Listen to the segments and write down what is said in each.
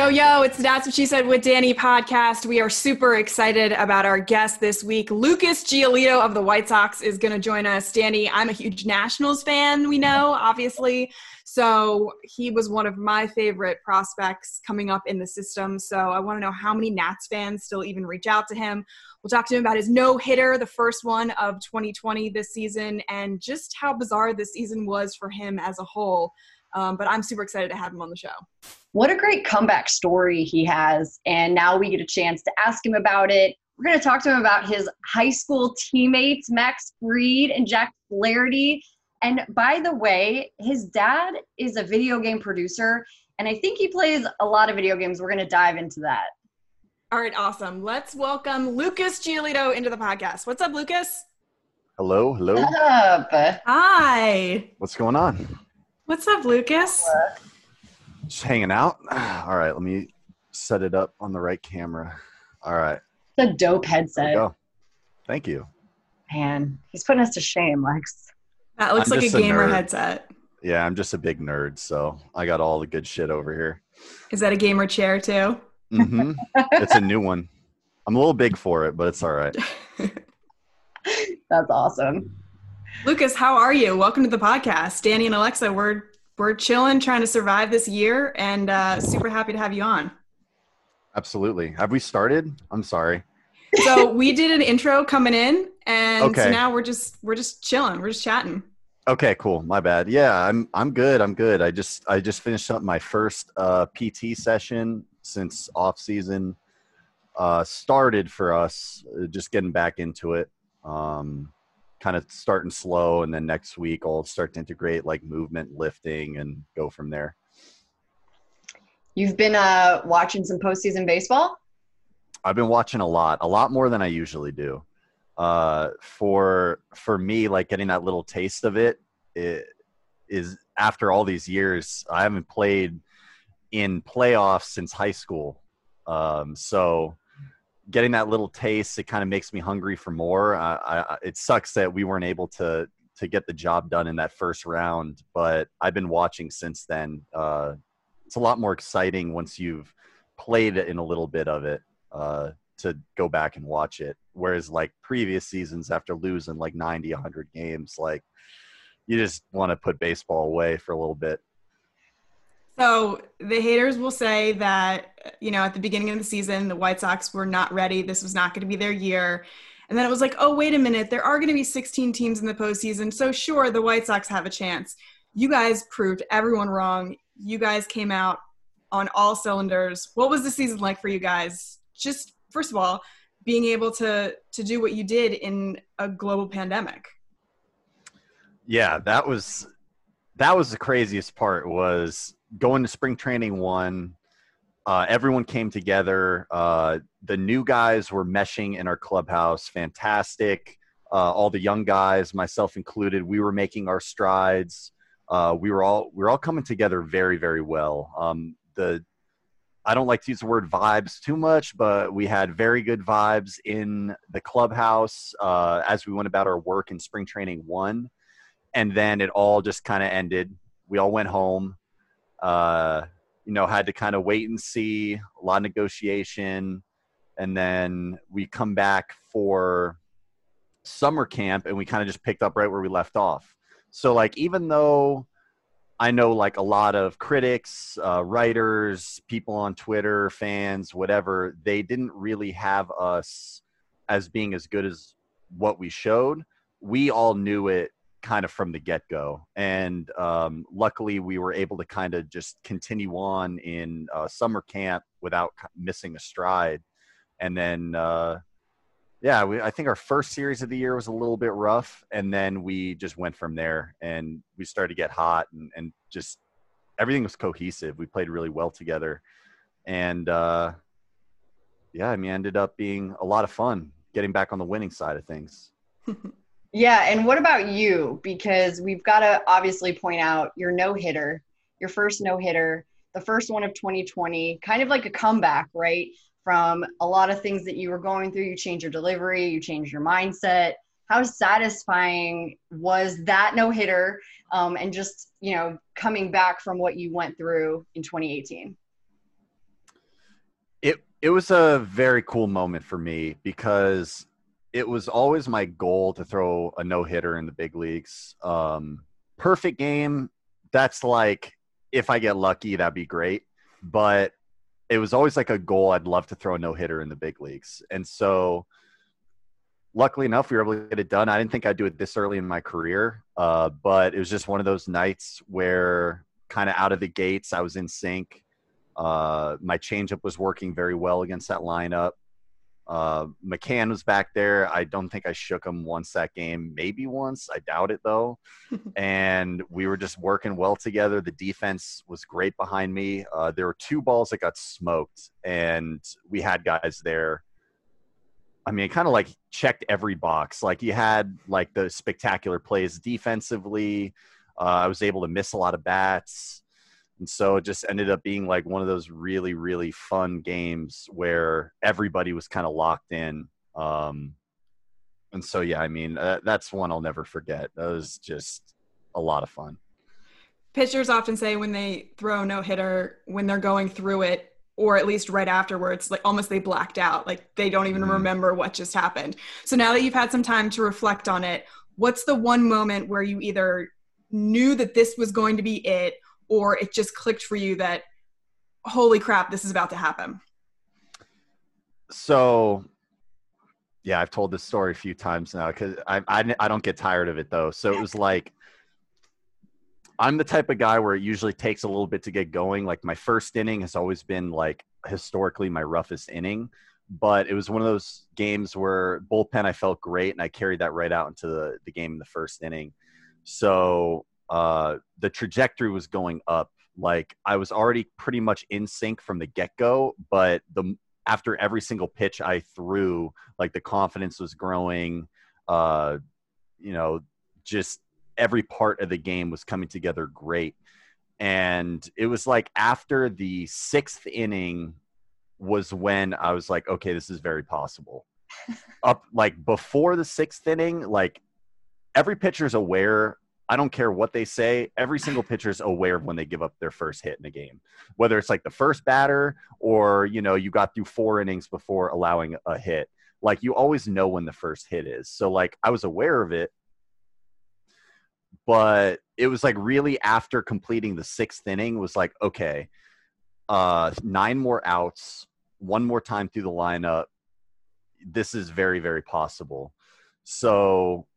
Yo, yo, it's That's What She Said with Danny podcast. We are super excited about our guest this week. Lucas Giolito of the White Sox is going to join us. Danny, I'm a huge Nationals fan, we know, obviously. So he was one of my favorite prospects coming up in the system. So I want to know how many Nats fans still even reach out to him. We'll talk to him about his no hitter, the first one of 2020 this season, and just how bizarre this season was for him as a whole. Um, but I'm super excited to have him on the show. What a great comeback story he has. And now we get a chance to ask him about it. We're going to talk to him about his high school teammates, Max Fried and Jack Flaherty. And by the way, his dad is a video game producer, and I think he plays a lot of video games. We're going to dive into that. All right, awesome. Let's welcome Lucas Giolito into the podcast. What's up, Lucas? Hello, hello. What's up? Hi. What's going on? What's up, Lucas? Just hanging out. All right, let me set it up on the right camera. All right, It's a dope headset. go. Thank you. Man, he's putting us to shame, Lex. That looks I'm like a just a gamer headset. Yeah, I'm just a big nerd, so I got all the good shit over here. Is that a gamer chair too? Mm-hmm. it's a new one. I'm a little big for it, but it's all right. That's awesome. Lucas, how are you? Welcome to the podcast. Danny and Alexa, we're we're chilling, trying to survive this year, and uh, super happy to have you on. Absolutely. Have we started? I'm sorry. So we did an intro coming in, and so now we're just we're just chilling, we're just chatting. Okay, cool. My bad. Yeah, I'm I'm good. I'm good. I just I just finished up my first uh, PT session since off season uh, started for us. uh, Just getting back into it. Um, kind of starting slow, and then next week I'll start to integrate like movement, lifting, and go from there. You've been uh, watching some postseason baseball? I've been watching a lot, a lot more than I usually do. Uh, for for me, like getting that little taste of it, it is after all these years. I haven't played in playoffs since high school, um, so getting that little taste, it kind of makes me hungry for more. I, I, it sucks that we weren't able to to get the job done in that first round, but I've been watching since then. Uh, it's a lot more exciting once you've played in a little bit of it uh, to go back and watch it. Whereas like previous seasons, after losing like 90, 100 games, like you just want to put baseball away for a little bit. So the haters will say that you know at the beginning of the season the White Sox were not ready. This was not going to be their year. And then it was like, oh wait a minute, there are going to be 16 teams in the postseason, so sure the White Sox have a chance. You guys proved everyone wrong. You guys came out on all cylinders. What was the season like for you guys? Just first of all, being able to to do what you did in a global pandemic. Yeah, that was that was the craziest part was going to spring training one. Uh, everyone came together. Uh, the new guys were meshing in our clubhouse, fantastic. Uh, all the young guys, myself included, we were making our strides. Uh, we were all we were all coming together very very well. Um, the I don't like to use the word vibes too much, but we had very good vibes in the clubhouse uh, as we went about our work in spring training one and then it all just kind of ended. We all went home. Uh, you know, had to kind of wait and see, a lot of negotiation, and then we come back for summer camp, and we kind of just picked up right where we left off. So, like, even though I know like a lot of critics, uh, writers, people on Twitter, fans, whatever, they didn't really have us as being as good as what we showed. We all knew it kind of from the get go. And um, luckily, we were able to kind of just continue on in uh, summer camp without missing a stride. And then, uh, yeah, we, I think our first series of the year was a little bit rough. And then we just went from there and we started to get hot and, and just everything was cohesive. We played really well together. And uh, yeah, I mean, ended up being a lot of fun getting back on the winning side of things. Yeah, and what about you? Because we've got to obviously point out your no hitter, your first no hitter, the first one of 2020, kind of like a comeback, right? From a lot of things that you were going through. You changed your delivery, you changed your mindset. How satisfying was that no hitter um, and just, you know, coming back from what you went through in 2018? it was a very cool moment for me because it was always my goal to throw a no hitter in the big leagues. Um, perfect game, that's like if I get lucky, that'd be great. But it was always like a goal. I'd love to throw a no hitter in the big leagues, and so luckily enough, we were able to get it done. I didn't think I'd do it this early in my career, uh, but it was just one of those nights where kind of out of the gates, I was in sync. Uh, my changeup was working very well against that lineup. Uh, McCann was back there. I don't think I shook him once that game, maybe once. I doubt it though. and we were just working well together. The defense was great behind me. Uh, there were two balls that got smoked, and we had guys there. I mean, kind of like checked every box. Like you had like the spectacular plays defensively. Uh, I was able to miss a lot of bats. And so it just ended up being like one of those really, really fun games where everybody was kind of locked in. Um, and so, yeah, I mean, uh, that's one I'll never forget. That was just a lot of fun. Pitchers often say when they throw no hitter, when they're going through it, or at least right afterwards, like almost they blacked out. Like they don't even mm-hmm. remember what just happened. So now that you've had some time to reflect on it, what's the one moment where you either knew that this was going to be it or it just clicked for you that holy crap this is about to happen. So yeah i've told this story a few times now because I, I, I don't get tired of it though. So it was like i'm the type of guy where it usually takes a little bit to get going. Like my first inning has always been like historically my roughest inning but it was one of those games where bullpen i felt great and i carried that right out into the, the game in the first inning. So uh, the trajectory was going up. Like I was already pretty much in sync from the get go, but the after every single pitch I threw, like the confidence was growing. Uh, you know, just every part of the game was coming together great. And it was like after the sixth inning was when I was like, okay, this is very possible. Up like before the sixth inning, like every pitcher is aware I don't care what they say. Every single pitcher is aware of when they give up their first hit in a game, whether it's like the first batter or you know you got through four innings before allowing a hit. Like you always know when the first hit is. So like I was aware of it, but it was like really after completing the sixth inning was like okay, uh, nine more outs, one more time through the lineup. This is very very possible. So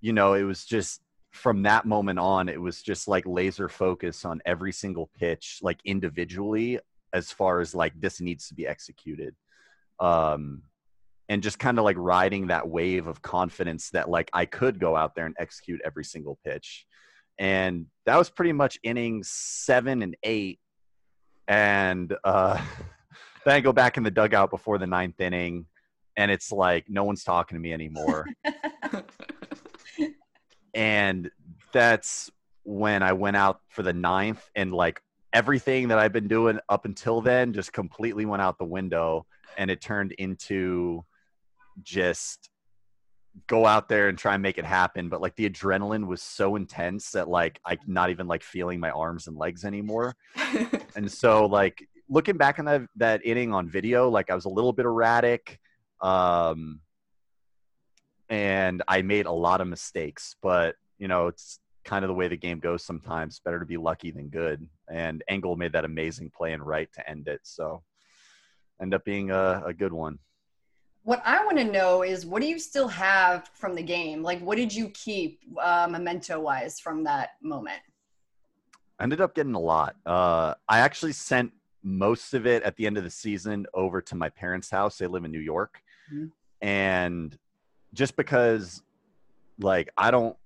you know it was just from that moment on, it was just like laser focus on every single pitch, like individually, as far as like this needs to be executed. Um, and just kind of like riding that wave of confidence that like I could go out there and execute every single pitch. And that was pretty much innings seven and eight. And uh, then I go back in the dugout before the ninth inning, and it's like no one's talking to me anymore. and that's when I went out for the ninth, and like everything that I've been doing up until then just completely went out the window, and it turned into just go out there and try and make it happen. But like the adrenaline was so intense that like i'm not even like feeling my arms and legs anymore. And so like looking back on that that inning on video like i was a little bit erratic. Um and i made a lot of mistakes but you know, it's kind of the way the game goes sometimes. Better to be lucky than good. And Engel made that amazing play and right to end it. So end up being a, a good one. What I want to know is what do you still have from the game? Like, what did you keep uh, memento wise from that moment? I ended up getting a lot. Uh, I actually sent most of it at the end of the season over to my parents' house. They live in New York. Mm-hmm. And just because, like, I don't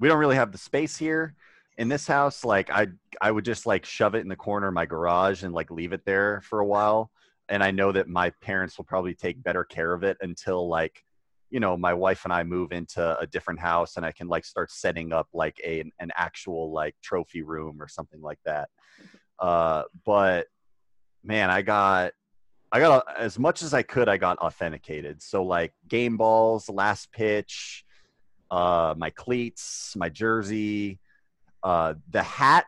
we don't really have the space here in this house. Like i i would just like shove it in the corner of my garage and like leave it there for a while. And i know that my parents will probably take better care of it until like you know my wife and i move into a different house and i can like start setting up like a an actual like trophy room or something like that. Uh but man i got i got as much as i could i got authenticated so like game balls last pitch uh, my cleats, my jersey, uh, the hat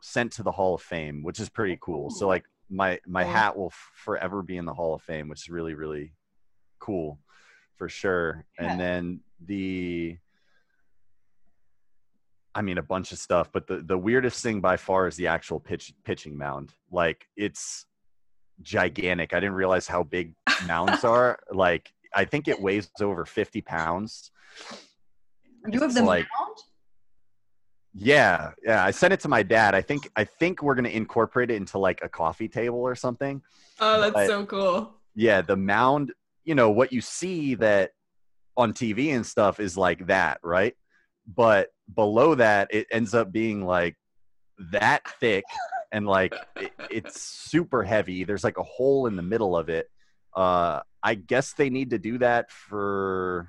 sent to the Hall of Fame, which is pretty cool. So like my my hat will f- forever be in the Hall of Fame, which is really really cool for sure. Yeah. And then the I mean a bunch of stuff, but the the weirdest thing by far is the actual pitch pitching mound. Like it's gigantic. I didn't realize how big mounds are. Like I think it weighs over 50 pounds. You have the like- mound? Yeah, yeah. I sent it to my dad. I think I think we're gonna incorporate it into like a coffee table or something. Oh, that's But- so cool. Yeah, the mound. You know what you see that on TV and stuff is like that, right? But below that, it ends up being like that thick and like it, it's super heavy. There's like a hole in the middle of it. Uh, I guess they need to do that for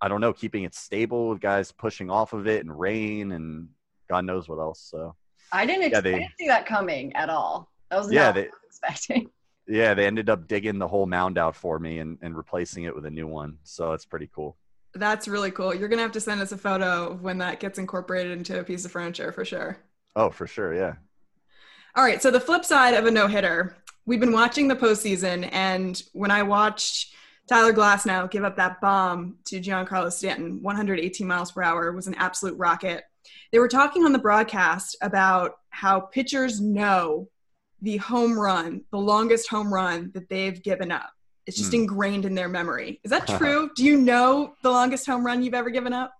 I don't know, keeping it stable with guys pushing off of it and rain and God knows what else. So I didn't, ex- Yeah, they- I didn't see that coming at all. That was Yeah, not they- what I was expecting. yeah, they ended up digging the whole mound out for me and, and replacing it with a new one. So it's pretty cool. That's really cool. You're gonna have to send us a photo of when that gets incorporated into a piece of furniture for sure. Oh, for sure. Yeah. All right. So the flip side of a no hitter, we've been watching the postseason, and when I watched Tyler Glasnow give up that bomb to Giancarlo Stanton, 118 miles per hour, was an absolute rocket. They were talking on the broadcast about how pitchers know the home run, the longest home run that they've given up. It's just Hmm. ingrained in their memory. Is that true? Do you know the longest home run you've ever given up?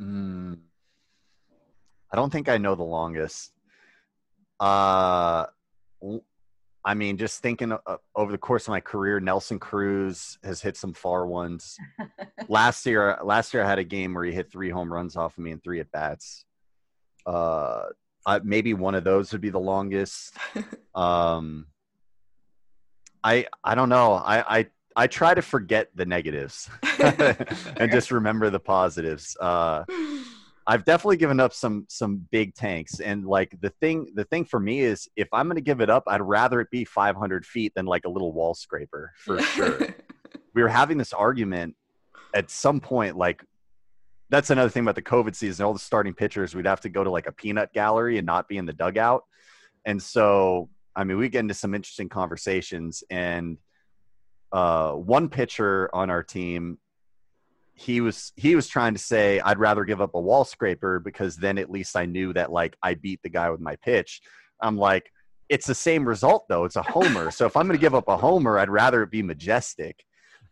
Mm, I don't think I know the longest. Uh, I mean, just thinking uh, over the course of my career, Nelson Cruz has hit some far ones. last year, last year I had a game where he hit three home runs off of me and three at bats. Uh, I, maybe one of those would be the longest. Um, I I don't know. I I I try to forget the negatives and just remember the positives. Uh, I've definitely given up some some big tanks, and like the thing the thing for me is if I'm going to give it up, I'd rather it be 500 feet than like a little wall scraper for sure. we were having this argument at some point, like that's another thing about the COVID season. All the starting pitchers, we'd have to go to like a peanut gallery and not be in the dugout, and so I mean, we get into some interesting conversations, and uh, one pitcher on our team he was he was trying to say I'd rather give up a wall scraper because then at least I knew that like I beat the guy with my pitch. I'm like, it's the same result though. It's a homer. so if I'm going to give up a homer, I'd rather it be majestic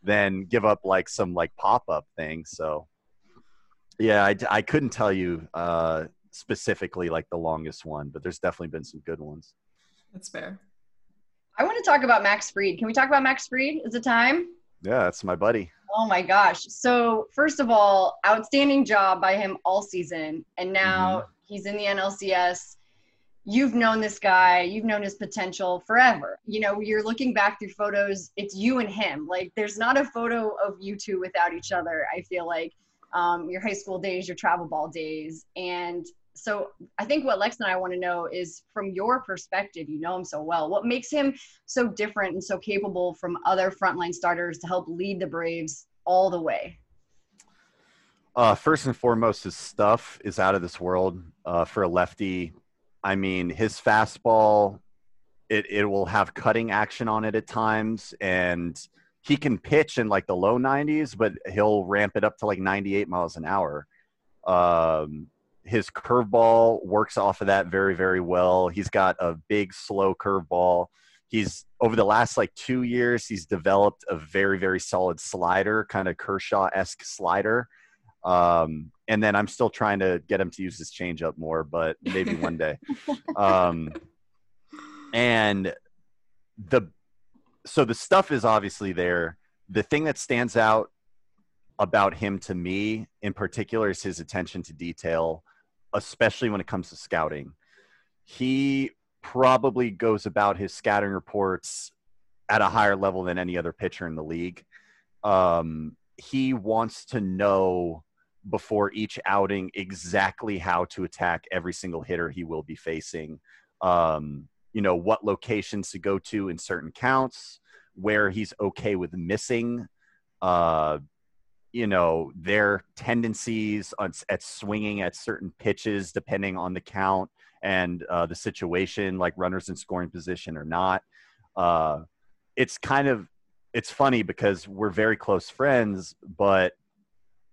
than give up like some like pop up thing. So yeah, I, I couldn't tell you uh, specifically like the longest one, but there's definitely been some good ones. That's fair. I want to talk about Max Fried. Can we talk about Max Fried? Is it time? Yeah, that's my buddy. Oh my gosh. So, first of all, outstanding job by him all season. And now he's in the NLCS. You've known this guy, you've known his potential forever. You know, you're looking back through photos, it's you and him. Like, there's not a photo of you two without each other, I feel like. Um, your high school days, your travel ball days. And so, I think what Lex and I want to know is from your perspective, you know him so well, what makes him so different and so capable from other frontline starters to help lead the Braves all the way? Uh, first and foremost, his stuff is out of this world. Uh, for a lefty, I mean, his fastball, it it will have cutting action on it at times, and he can pitch in like the low 90s, but he'll ramp it up to like 98 miles an hour. Um, his curveball works off of that very very well. He's got a big slow curveball. He's over the last like two years, he's developed a very very solid slider, kind of Kershaw esque slider. Um, and then I'm still trying to get him to use his changeup more, but maybe one day. Um, and the so the stuff is obviously there. The thing that stands out about him to me in particular is his attention to detail, especially when it comes to scouting. He probably goes about his scouting reports at a higher level than any other pitcher in the league. Um, he wants to know before each outing exactly how to attack every single hitter he will be facing. Um, you know, what locations to go to in certain counts, where he's okay with missing, uh, you know, their tendencies at swinging at certain pitches depending on the count and uh, the situation, like runners in scoring position or not. Uh, it's kind of it's funny because we're very close friends, but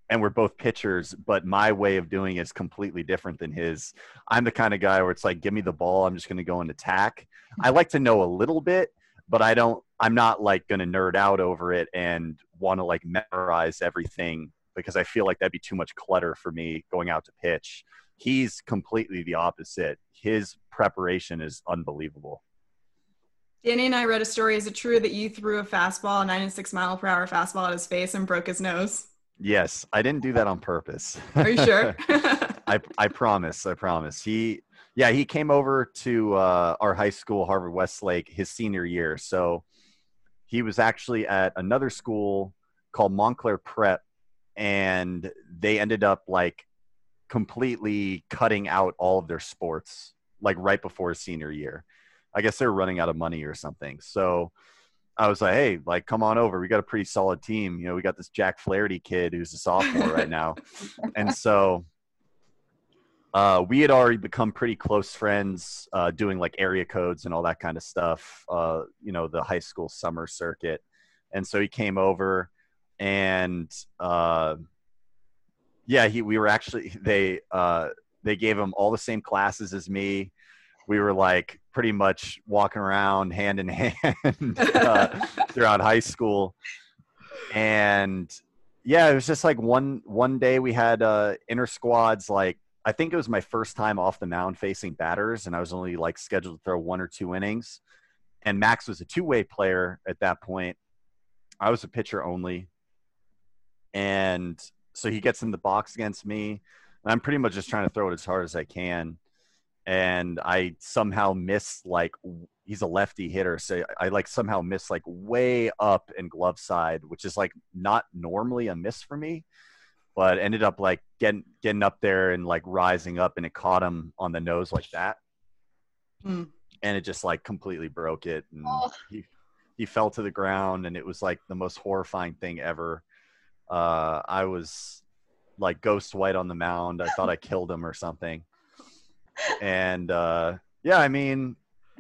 and we're both pitchers, but my way of doing it is completely different than his. I'm the kind of guy where it's like, give me the ball, I'm just going to go and attack. I like to know a little bit, but I don't. I'm not like going to nerd out over it and want to like memorize everything because I feel like that'd be too much clutter for me going out to pitch. He's completely the opposite. His preparation is unbelievable. Danny and I read a story. Is it true that you threw a fastball, a 96 mile per hour fastball at his face and broke his nose? Yes, I didn't do that on purpose. Are you sure? I I promise. I promise. He yeah, he came over to uh, our high school, Harvard Westlake, his senior year. So he was actually at another school called Montclair Prep, and they ended up like completely cutting out all of their sports like right before his senior year. I guess they were running out of money or something. So I was like, hey, like, come on over. We got a pretty solid team. You know, we got this Jack Flaherty kid who's a sophomore right now. And so uh, we had already become pretty close friends uh, doing like area codes and all that kind of stuff, uh, you know, the high school summer circuit. And so he came over and uh, yeah, he, we were actually, they, uh, they gave him all the same classes as me we were like pretty much walking around hand in hand uh, throughout high school and yeah it was just like one one day we had uh inner squads like i think it was my first time off the mound facing batters and i was only like scheduled to throw one or two innings. And max was a two-way player at that point. I was a pitcher only. And so he gets in the box against me and i'm pretty much just trying to throw it as hard as i can. And I somehow miss like he's a lefty hitter, so I like somehow miss like way up in glove side, which is like not normally a miss for me, but ended up like getting getting up there and like rising up, and it caught him on the nose like that, mm. and it just like completely broke it, and oh. he he fell to the ground, and it was like the most horrifying thing ever. Uh, I was like ghost white on the mound. I thought I killed him or something and uh, yeah, I mean,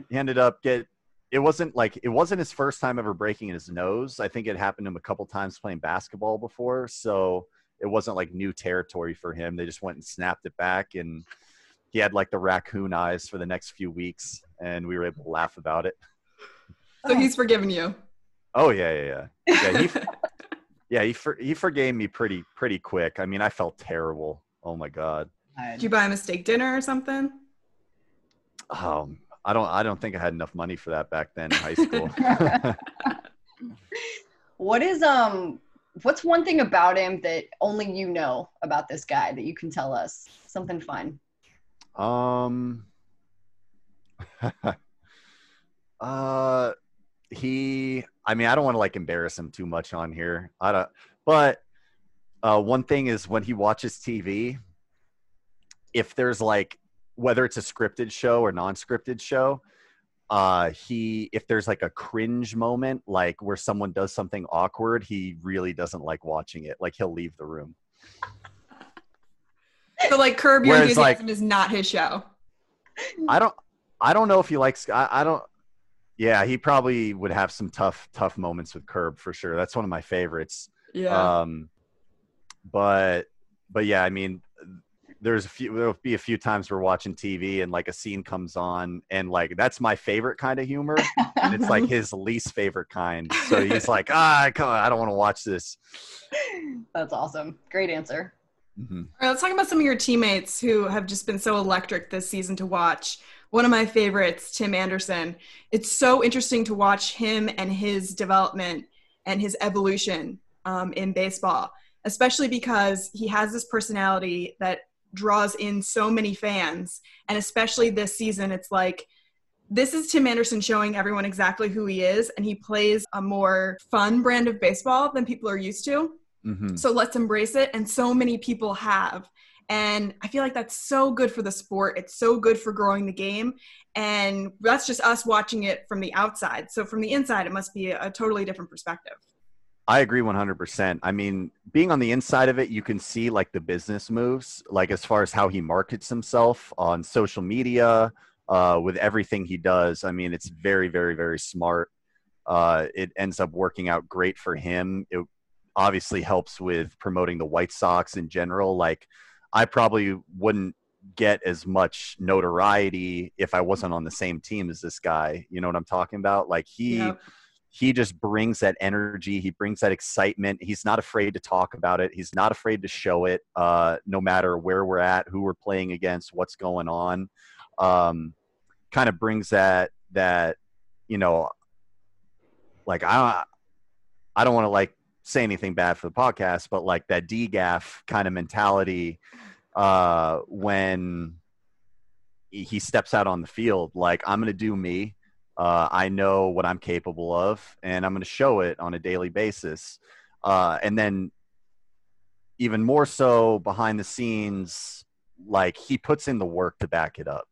he ended up get. It wasn't like it wasn't his first time ever breaking his nose. I think it happened to him a couple times playing basketball before, so it wasn't like new territory for him. They just went and snapped it back, and he had like the raccoon eyes for the next few weeks, and we were able to laugh about it. So he's forgiven you. Oh yeah, yeah, yeah. Yeah, he, yeah, he for, he forgave me pretty pretty quick. I mean, I felt terrible. Oh my god. Did you buy him a steak dinner or something? Um, I don't. I don't think I had enough money for that back then in high school. what is um? What's one thing about him that only you know about this guy that you can tell us? Something fun. Um. uh, he. I mean, I don't want to like embarrass him too much on here. I don't. But uh, one thing is when he watches TV, if there's like whether it's a scripted show or non-scripted show uh he if there's like a cringe moment like where someone does something awkward he really doesn't like watching it. Like he'll leave the room. So like curb your Whereas, enthusiasm like, is not his show. I don't i don't know if he likes I, I don't yeah he probably would have some tough tough moments with curb for sure. That's one of my favorites. Yeah. Um but but yeah i mean there's a few there'll be a few times we're watching TV and like a scene comes on and like that's my favorite kind of humor and it's like his least favorite kind. So he's like, ah, come on, I don't want to watch this. That's awesome. Great answer. Mm-hmm. All right, let's talk about some of your teammates who have just been so electric this season to watch. One of my favorites, Tim Anderson. It's so interesting to watch him and his development and his evolution um, in baseball, especially because he has this personality that draws in so many fans. And especially this season, it's like, this is Tim Anderson showing everyone exactly who he is, and he plays a more fun brand of baseball than people are used to. Mm-hmm. So let's embrace it. And so many people have. And I feel like that's so good for the sport. It's so good for growing the game. And that's just us watching it from the outside. So from the inside, it must be a, a totally different perspective. I agree 100%. I mean, being on the inside of it, you can see like the business moves, like as far as how he markets himself on social media, uh, with everything he does. I mean, it's very, very, very smart. Uh, it ends up working out great for him. It obviously helps with promoting the White Sox in general. Like, I probably wouldn't get as much notoriety if I wasn't on the same team as this guy. You know what I'm talking about? Like, he. Yep he just brings that energy he brings that excitement. He's not afraid to talk about it. He's not afraid to show it uh, no matter where we're at who we're playing against what's going on. Um, kind of brings that that you know like i i don't want to like say anything bad for the podcast but like that dgaff kind of mentality uh when he steps out on the field like i'm gonna do me uh, I know what I'm capable of, and I'm going to show it on a daily basis. Uh, and then, even more so behind the scenes, like he puts in the work to back it up.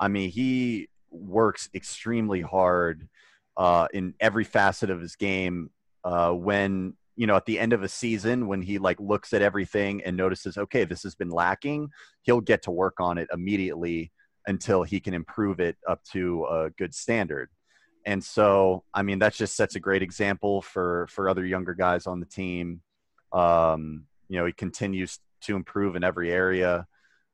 I mean, he works extremely hard uh, in every facet of his game. Uh, when you know, at the end of a season, when he like looks at everything and notices, okay, this has been lacking, he'll get to work on it immediately until he can improve it up to a good standard. And so, I mean, that just sets a great example for for other younger guys on the team. Um, you know, he continues to improve in every area.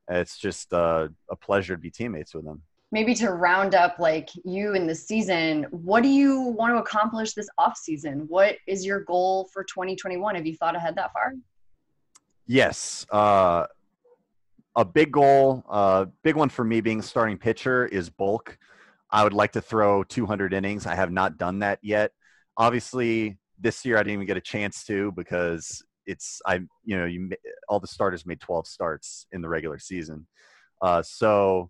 It's just uh, a pleasure to be teammates with him. Maybe to round up, like you in the season, what do you want to accomplish this off season? What is your goal for 2021? Have you thought ahead that far? Yes. Uh, a big goal, uh, big one for me being starting pitcher is bulk. I would like to throw 200 innings. I have not done that yet. Obviously, this year I didn't even get a chance to because it's I you know you all the starters made 12 starts in the regular season. Uh, so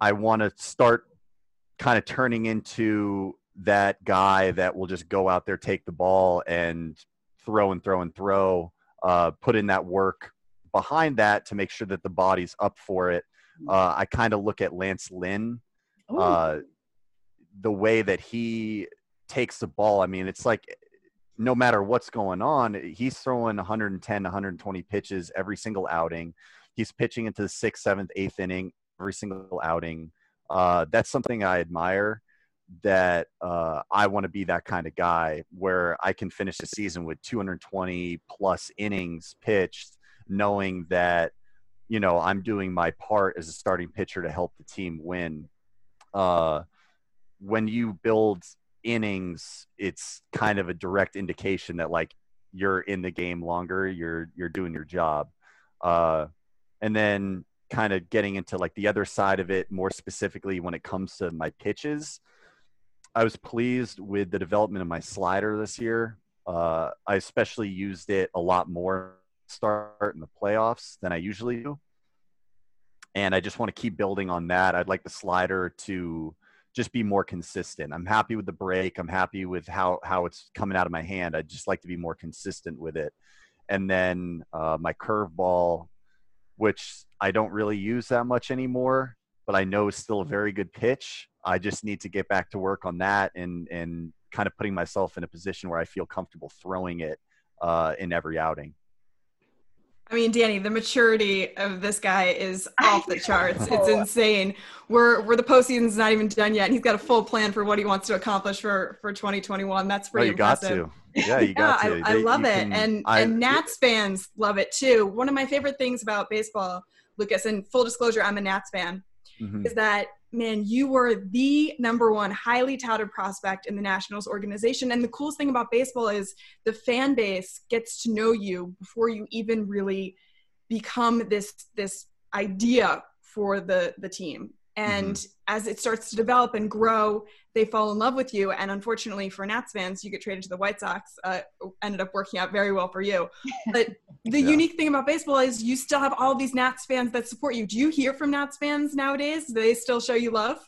I want to start kind of turning into that guy that will just go out there, take the ball, and throw and throw and throw. Uh, put in that work behind that to make sure that the body's up for it. Mm. Uh, I kind of look at Lance Lynn, uh, the way that he takes the ball. I mean, it's like no matter what's going on, he's throwing 110, 120 pitches every single outing. He's pitching into the sixth, seventh, eighth inning every single outing. Uh, that's something I admire. That uh, I want to be that kind of guy where I can finish the season with 220 plus innings pitched knowing that you know I'm doing my part as a starting pitcher to help the team win. Uh, when you build innings, it's kind of a direct indication that like you're in the game longer, you're you're doing your job. Uh, and then kind of getting into like the other side of it more specifically when it comes to my pitches. I was pleased with the development of my slider this year. Uh, I especially used it a lot more start in the playoffs than I usually do. And I just want to keep building on that. I'd like the slider to just be more consistent. I'm happy with the break. I'm happy with how, how it's coming out of my hand. I'd just like to be more consistent with it. And then uh, my curveball, which I don't really use that much anymore, but I know is still a very good pitch. I just need to get back to work on that and, and kind of putting myself in a position where I feel comfortable throwing it uh, in every outing. I mean, Danny, the maturity of this guy is off the charts. It's oh. insane. We're we're the postseason's not even done yet, and he's got a full plan for what he wants to accomplish for for 2021. That's oh, pretty you impressive. Got to. Yeah, you got yeah, to. I, I love it, can, and I, and Nats fans love it too. One of my favorite things about baseball, Lucas, and full disclosure, I'm a Nats fan, mm-hmm. is that man, you were the number one highly touted prospect in the Nationals organization. And the coolest thing about baseball is the fan base gets to know you before you even really become this this idea for the the team. And mm-hmm. as it starts to develop and grow, they fall in love with you. And unfortunately for Nats fans, you get traded to the White Sox. Uh, ended up working out very well for you. But the yeah. unique thing about baseball is you still have all these Nats fans that support you. Do you hear from Nats fans nowadays? Do they still show you love?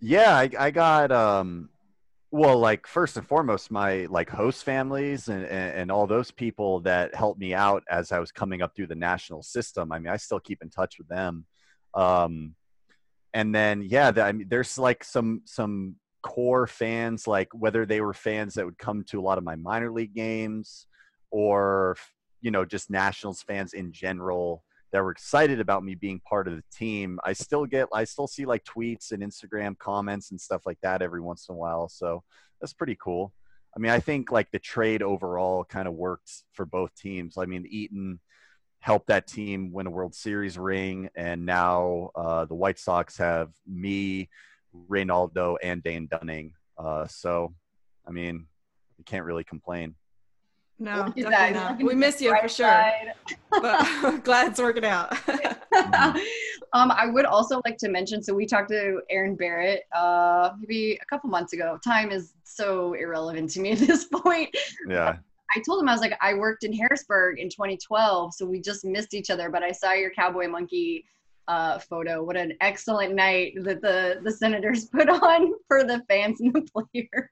Yeah, I, I got um, well, like first and foremost, my like host families and, and, and all those people that helped me out as I was coming up through the national system. I mean, I still keep in touch with them. Um, and then yeah, the, I mean, there's like some some core fans, like whether they were fans that would come to a lot of my minor league games or, you know, just Nationals fans in general that were excited about me being part of the team. I still get, I still see like tweets and Instagram comments and stuff like that every once in a while. So that's pretty cool. I mean, I think like the trade overall kind of worked for both teams. I mean, Eaton helped that team win a World Series ring, and now uh, the White Sox have me, Reynaldo, and Dane Dunning. Uh, so, I mean, you can't really complain. No, definitely not. We miss you for sure. but glad it's working out. um, I would also like to mention. So we talked to Aaron Barrett uh, maybe a couple months ago. Time is so irrelevant to me at this point. Yeah. I told him I was like, I worked in Harrisburg in 2012, so we just missed each other. But I saw your cowboy monkey uh, photo. What an excellent night that the the Senators put on for the fans and the players.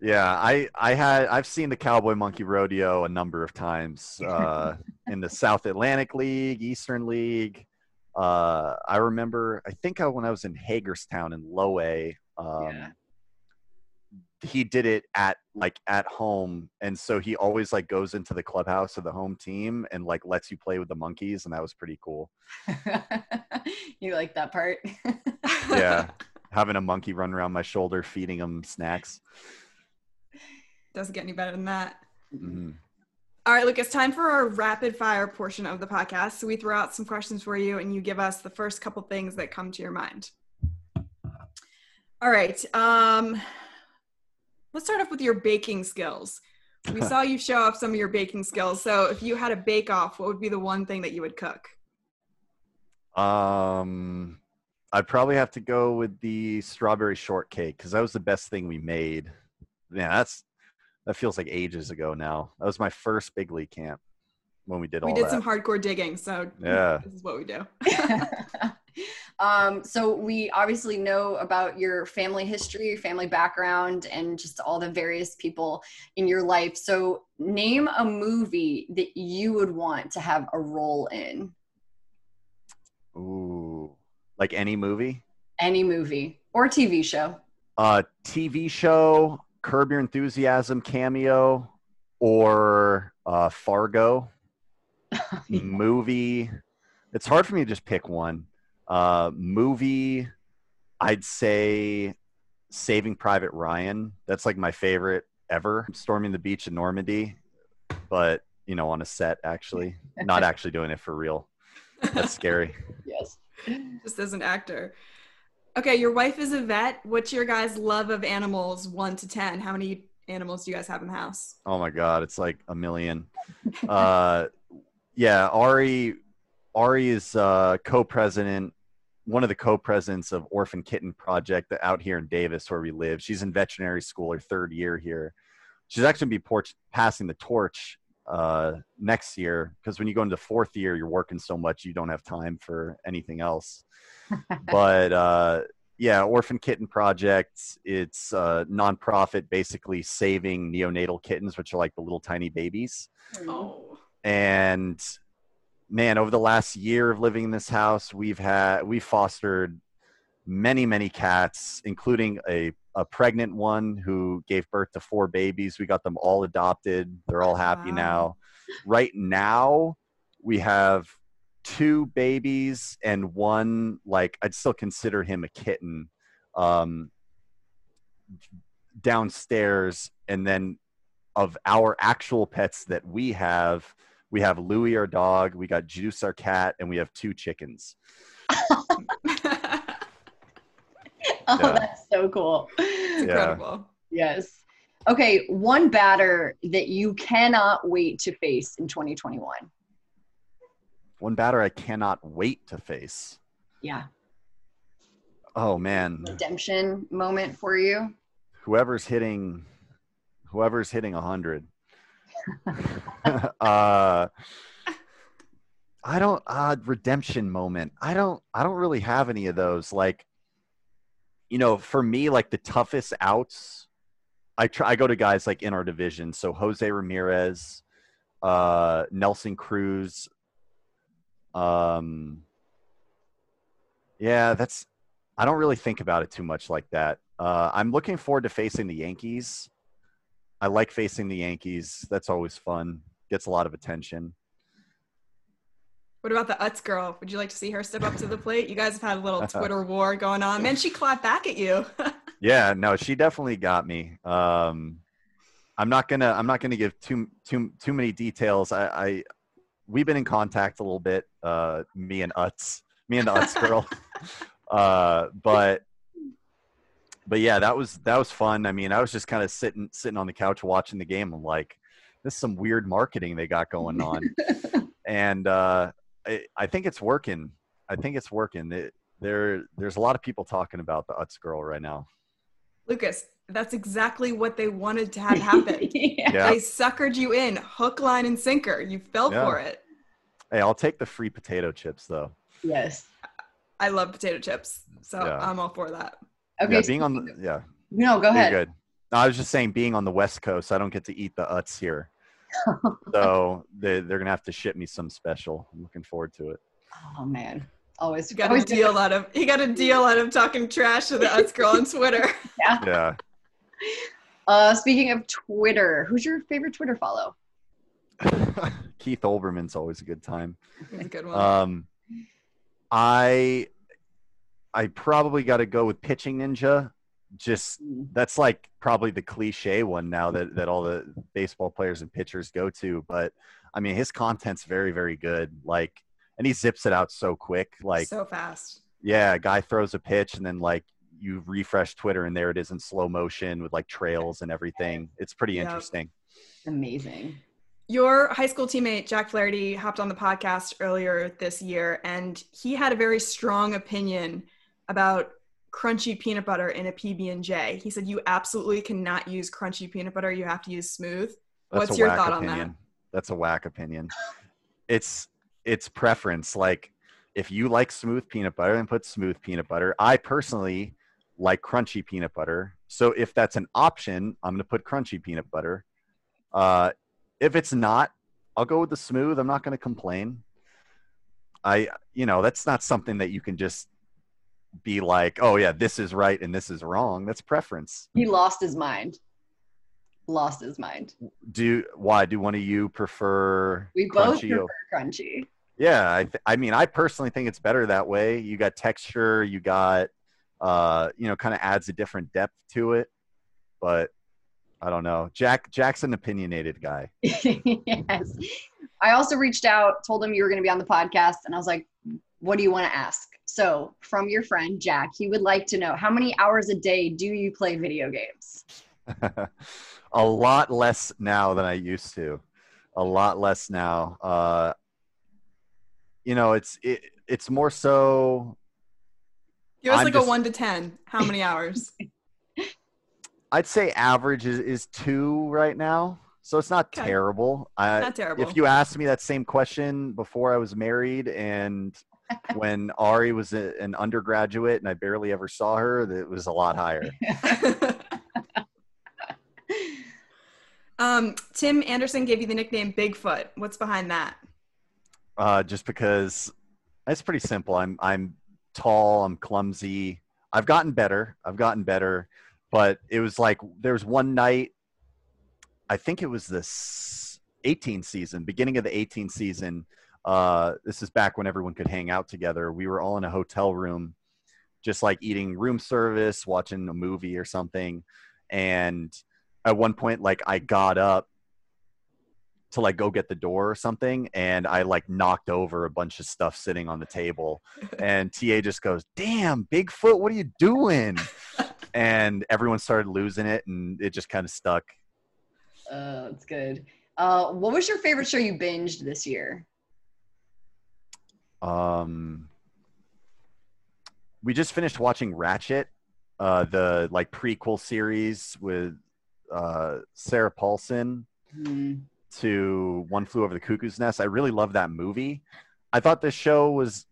Yeah, I I had I've seen the Cowboy Monkey Rodeo a number of times uh, in the South Atlantic League, Eastern League. Uh, I remember I think I, when I was in Hagerstown in Low A, um, yeah. He did it at like at home, and so he always like goes into the clubhouse of the home team and like lets you play with the monkeys, and that was pretty cool. you like that part? yeah, having a monkey run around my shoulder, feeding him snacks. Doesn't get any better than that. Mm-hmm. All right, Lucas, time for our rapid fire portion of the podcast. So we throw out some questions for you and you give us the first couple things that come to your mind. All right. Um, let's start off with your baking skills. We saw you show off some of your baking skills. So if you had a bake off, what would be the one thing that you would cook? Um, I'd probably have to go with the strawberry shortcake because that was the best thing we made. Yeah, that's that feels like ages ago now. That was my first big league camp when we did we all We did that. some hardcore digging so yeah this is what we do um, so we obviously know about your family history family background and just all the various people in your life. So name a movie that you would want to have a role in. Ooh like any movie? Any movie or tv show. Uh tv show Curb Your Enthusiasm cameo or uh, Fargo. Movie. It's hard for me to just pick one. Uh, movie, I'd say Saving Private Ryan. That's like my favorite ever. Storming the beach in Normandy, but you know, on a set actually, not actually doing it for real. That's scary. yes. Just as an actor. Okay, your wife is a vet. What's your guys' love of animals, one to ten? How many animals do you guys have in the house? Oh my god, it's like a million. uh, yeah, Ari, Ari is uh, co-president, one of the co-presidents of Orphan Kitten Project out here in Davis, where we live. She's in veterinary school, her third year here. She's actually going to be porch- passing the torch uh, next year because when you go into fourth year, you're working so much you don't have time for anything else but uh, yeah, Orphan Kitten Project. It's a nonprofit basically saving neonatal kittens, which are like the little tiny babies. Oh. And man, over the last year of living in this house, we've had we fostered many many cats, including a a pregnant one who gave birth to four babies. We got them all adopted. They're all happy wow. now. Right now, we have two babies and one like I'd still consider him a kitten um downstairs and then of our actual pets that we have we have Louie our dog, we got Juice our cat and we have two chickens. oh, yeah. that's so cool. Incredible. Yeah. Yes. Okay, one batter that you cannot wait to face in 2021. One batter I cannot wait to face. Yeah. Oh man. Redemption moment for you. Whoever's hitting whoever's hitting a hundred. uh I don't uh redemption moment. I don't I don't really have any of those. Like you know, for me, like the toughest outs, I try I go to guys like in our division. So Jose Ramirez, uh Nelson Cruz, um, yeah, that's. I don't really think about it too much like that. Uh, I'm looking forward to facing the Yankees. I like facing the Yankees. That's always fun. Gets a lot of attention. What about the Utz girl? Would you like to see her step up to the plate? You guys have had a little Twitter war going on. Man, she clapped back at you. yeah, no, she definitely got me. Um, I'm not gonna I'm not gonna give too too too many details. I, I we've been in contact a little bit. Uh, me and Utz, me and the Utz girl. uh, but but yeah, that was that was fun. I mean, I was just kind of sitting sitting on the couch watching the game. I'm like, this is some weird marketing they got going on, and uh, I, I think it's working. I think it's working. It, there there's a lot of people talking about the Utz girl right now. Lucas, that's exactly what they wanted to have happen. yeah. They suckered you in, hook, line, and sinker. You fell yeah. for it. Hey, I'll take the free potato chips though. Yes. I love potato chips, so yeah. I'm all for that. Okay. Yeah, being on the yeah. No, go ahead. Good. No, I was just saying, being on the West Coast, I don't get to eat the Utz here, so they they're gonna have to ship me some special. I'm looking forward to it. Oh man, always you got always a deal out of he got a deal out of talking trash to the Utz girl on Twitter. Yeah. Yeah. Uh, speaking of Twitter, who's your favorite Twitter follow? Keith Olbermann's always a good time. a good one. Um, I I probably got to go with Pitching Ninja. Just mm. that's like probably the cliche one now that that all the baseball players and pitchers go to. But I mean, his content's very very good. Like, and he zips it out so quick, like so fast. Yeah, guy throws a pitch and then like you refresh Twitter and there it is in slow motion with like trails and everything. It's pretty yep. interesting. Amazing. Your high school teammate Jack Flaherty hopped on the podcast earlier this year, and he had a very strong opinion about crunchy peanut butter in a PB and J. He said you absolutely cannot use crunchy peanut butter; you have to use smooth. That's What's your thought opinion. on that? That's a whack opinion. it's it's preference. Like if you like smooth peanut butter, then put smooth peanut butter. I personally like crunchy peanut butter, so if that's an option, I'm going to put crunchy peanut butter. Uh, if it's not, I'll go with the smooth. I'm not going to complain. I, you know, that's not something that you can just be like, oh yeah, this is right and this is wrong. That's preference. He lost his mind. Lost his mind. Do why do one of you prefer? We both prefer crunchy. Yeah, I, th- I mean, I personally think it's better that way. You got texture, you got, uh, you know, kind of adds a different depth to it. But I don't know. Jack Jack's an opinionated guy. yes. I also reached out, told him you were going to be on the podcast, and I was like, "What do you want to ask?" So, from your friend Jack, he would like to know how many hours a day do you play video games? a lot less now than I used to. A lot less now. Uh, you know, it's it, it's more so. Give us I'm like just, a one to ten. How many hours? I'd say average is, is two right now. So it's not okay. terrible. I, not terrible. If you asked me that same question before I was married and when Ari was a, an undergraduate and I barely ever saw her, it was a lot higher. um, Tim Anderson gave you the nickname Bigfoot. What's behind that? Uh, just because it's pretty simple. I'm I'm tall. I'm clumsy. I've gotten better. I've gotten better but it was like there was one night i think it was this 18 season beginning of the 18 season uh, this is back when everyone could hang out together we were all in a hotel room just like eating room service watching a movie or something and at one point like i got up to like go get the door or something and i like knocked over a bunch of stuff sitting on the table and ta just goes damn bigfoot what are you doing and everyone started losing it, and it just kind of stuck. Uh, that's good. Uh, what was your favorite show you binged this year? Um, we just finished watching Ratched, uh, the like prequel series with uh, Sarah Paulson mm-hmm. to One Flew Over the Cuckoo's Nest. I really love that movie. I thought this show was,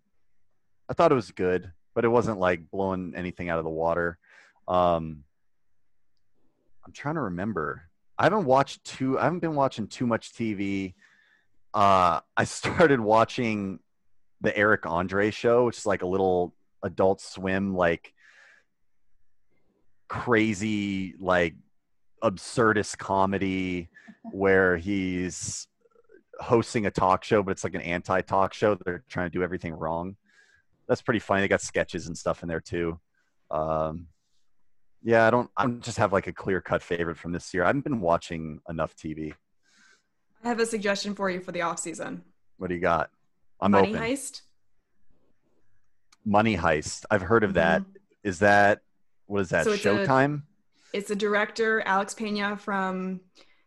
I thought it was good, but it wasn't like blowing anything out of the water. Um, I'm trying to remember. I haven't watched too. I haven't been watching too much TV. Uh, I started watching the Eric Andre show, which is like a little Adult Swim like crazy like absurdist comedy where he's hosting a talk show, but it's like an anti-talk show. They're trying to do everything wrong. That's pretty funny. They got sketches and stuff in there too. Um, yeah, I don't. I don't just have like a clear cut favorite from this year. I haven't been watching enough TV. I have a suggestion for you for the off season. What do you got? I'm Money open. Heist. Money Heist. I've heard of that. Mm-hmm. Is that what is that? So it's a- Showtime? It's a director, Alex Pina from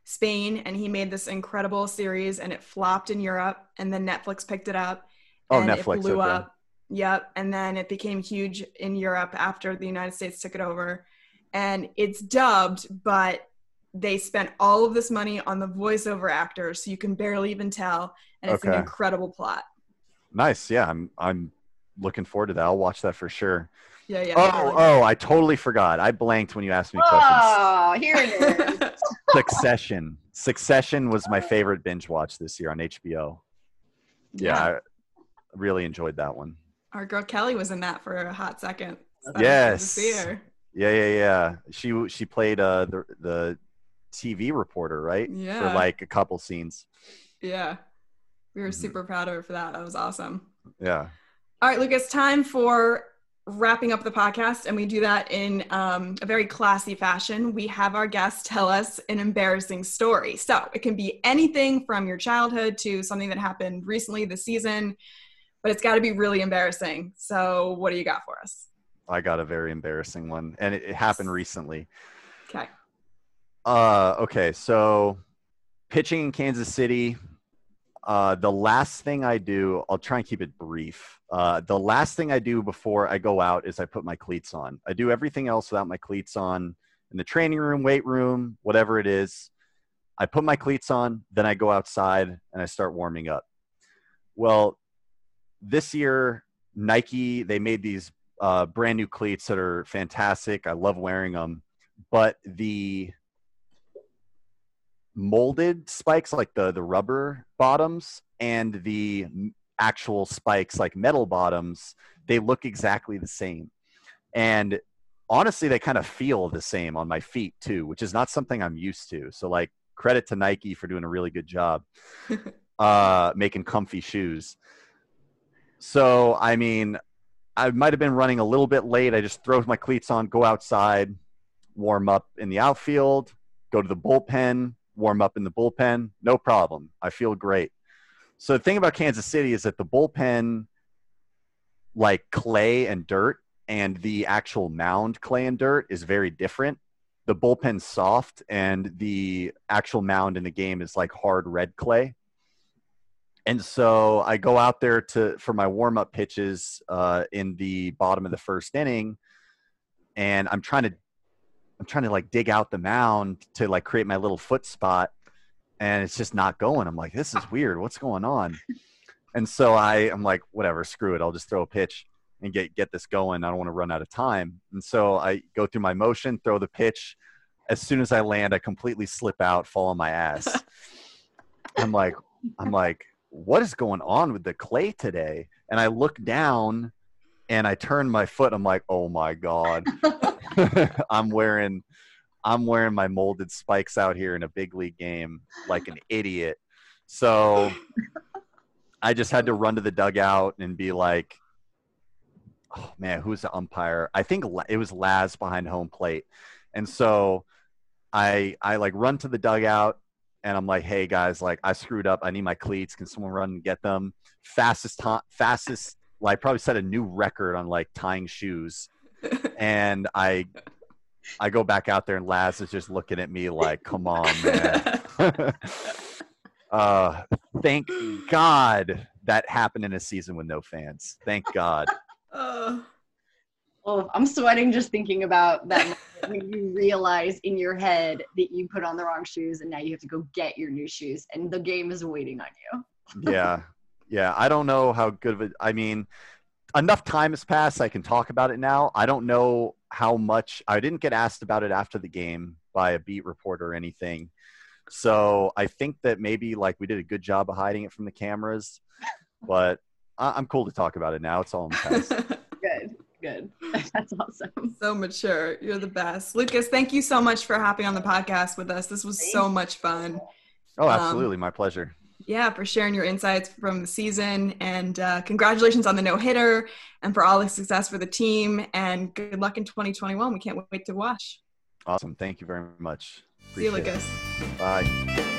Spain, and he made this incredible series, and it flopped in Europe, and then Netflix picked it up. Oh, and Netflix, It blew okay. up. Yep, and then it became huge in Europe after the United States took it over, and it's dubbed, but they spent all of this money on the voiceover actors, so you can barely even tell, and it's an incredible plot. Nice. Yeah, I'm. I'm looking forward to that. I'll watch that for sure. Yeah, yeah. Oh, oh, I totally forgot. I blanked when you asked me questions. Oh, here it is. Succession. Succession was my favorite binge watch this year on HBO. Yeah, I really enjoyed that one. Our girl Kelly was in that for a hot second. So that was good to Yes. Yeah, yeah, yeah. She she played uh the the TV reporter, right? Yeah. For like a couple scenes. Yeah. We were Mhm. super proud of her for that. That was awesome. Yeah. All right, Lucas, time for wrapping up the podcast. And we do that in um, a very classy fashion. We have our guests tell us an embarrassing story. So it can be anything from your childhood to something that happened recently this season, but it's got to be really embarrassing. So, what do you got for us? I got a very embarrassing one, and it, it happened recently. Okay. Uh, okay, so pitching in Kansas City. Uh, the last thing I do, I'll try and keep it brief. Uh, the last thing I do before I go out is I put my cleats on. I do everything else without my cleats on in the training room, weight room, whatever it is. I put my cleats on, then I go outside and I start warming up. Well, this year, Nike, they made these uh, brand new cleats that are fantastic. I love wearing them, but the molded spikes, like the the rubber bottoms, and the actual spikes, like metal bottoms, they look exactly the same. And honestly, they kind of feel the same on my feet too, which is not something I'm used to. So, like, credit to Nike for doing a really good job uh, making comfy shoes. So, I mean, I might have been running a little bit late. I just throw my cleats on, go outside, warm up in the outfield, go to the bullpen, warm up in the bullpen. No problem. I feel great. So the thing about Kansas City is that the bullpen, like clay and dirt, and the actual mound clay and dirt is very different. The bullpen's soft, and the actual mound in the game is like hard red clay. And so I go out there to for my warm up pitches uh, in the bottom of the first inning, and I'm trying to I'm trying to like dig out the mound to like create my little foot spot, and it's just not going. I'm like, this is weird. What's going on? And so I I'm like, whatever, screw it. I'll just throw a pitch and get get this going. I don't want to run out of time. And so I go through my motion, throw the pitch. As soon as I land, I completely slip out, fall on my ass. I'm like, I'm like, what is going on with the clay today? And I look down and I turn my foot. I'm like, oh my God. I'm wearing I'm wearing my molded spikes out here in a big league game like an idiot. So I just had to run to the dugout and be like, oh man, who's the umpire? I think it was Laz behind home plate. And so I I like run to the dugout and I'm like, hey guys, like I screwed up. I need my cleats. Can someone run and get them? Fastest time, fastest. Like probably set a new record on like tying shoes. And I I go back out there and Laz is just looking at me like, come on, man. uh, thank God that happened in a season with no fans. Thank God. Oh, I'm sweating just thinking about that when you realize in your head that you put on the wrong shoes and now you have to go get your new shoes and the game is waiting on you. yeah yeah i don't know how good of it i mean enough time has passed i can talk about it now i don't know how much i didn't get asked about it after the game by a beat reporter or anything so i think that maybe like we did a good job of hiding it from the cameras but I- i'm cool to talk about it now it's all in the past Good, good. That's awesome. So mature. You're the best. Lucas, thank you so much for hopping on the podcast with us. This was so much fun. Oh, absolutely. Um, My pleasure. Yeah, for sharing your insights from the season. And uh, congratulations on the no hitter and for all the success for the team. And good luck in 2021. We can't wait to watch. Awesome. Thank you very much. Appreciate See you, Lucas. It. Bye.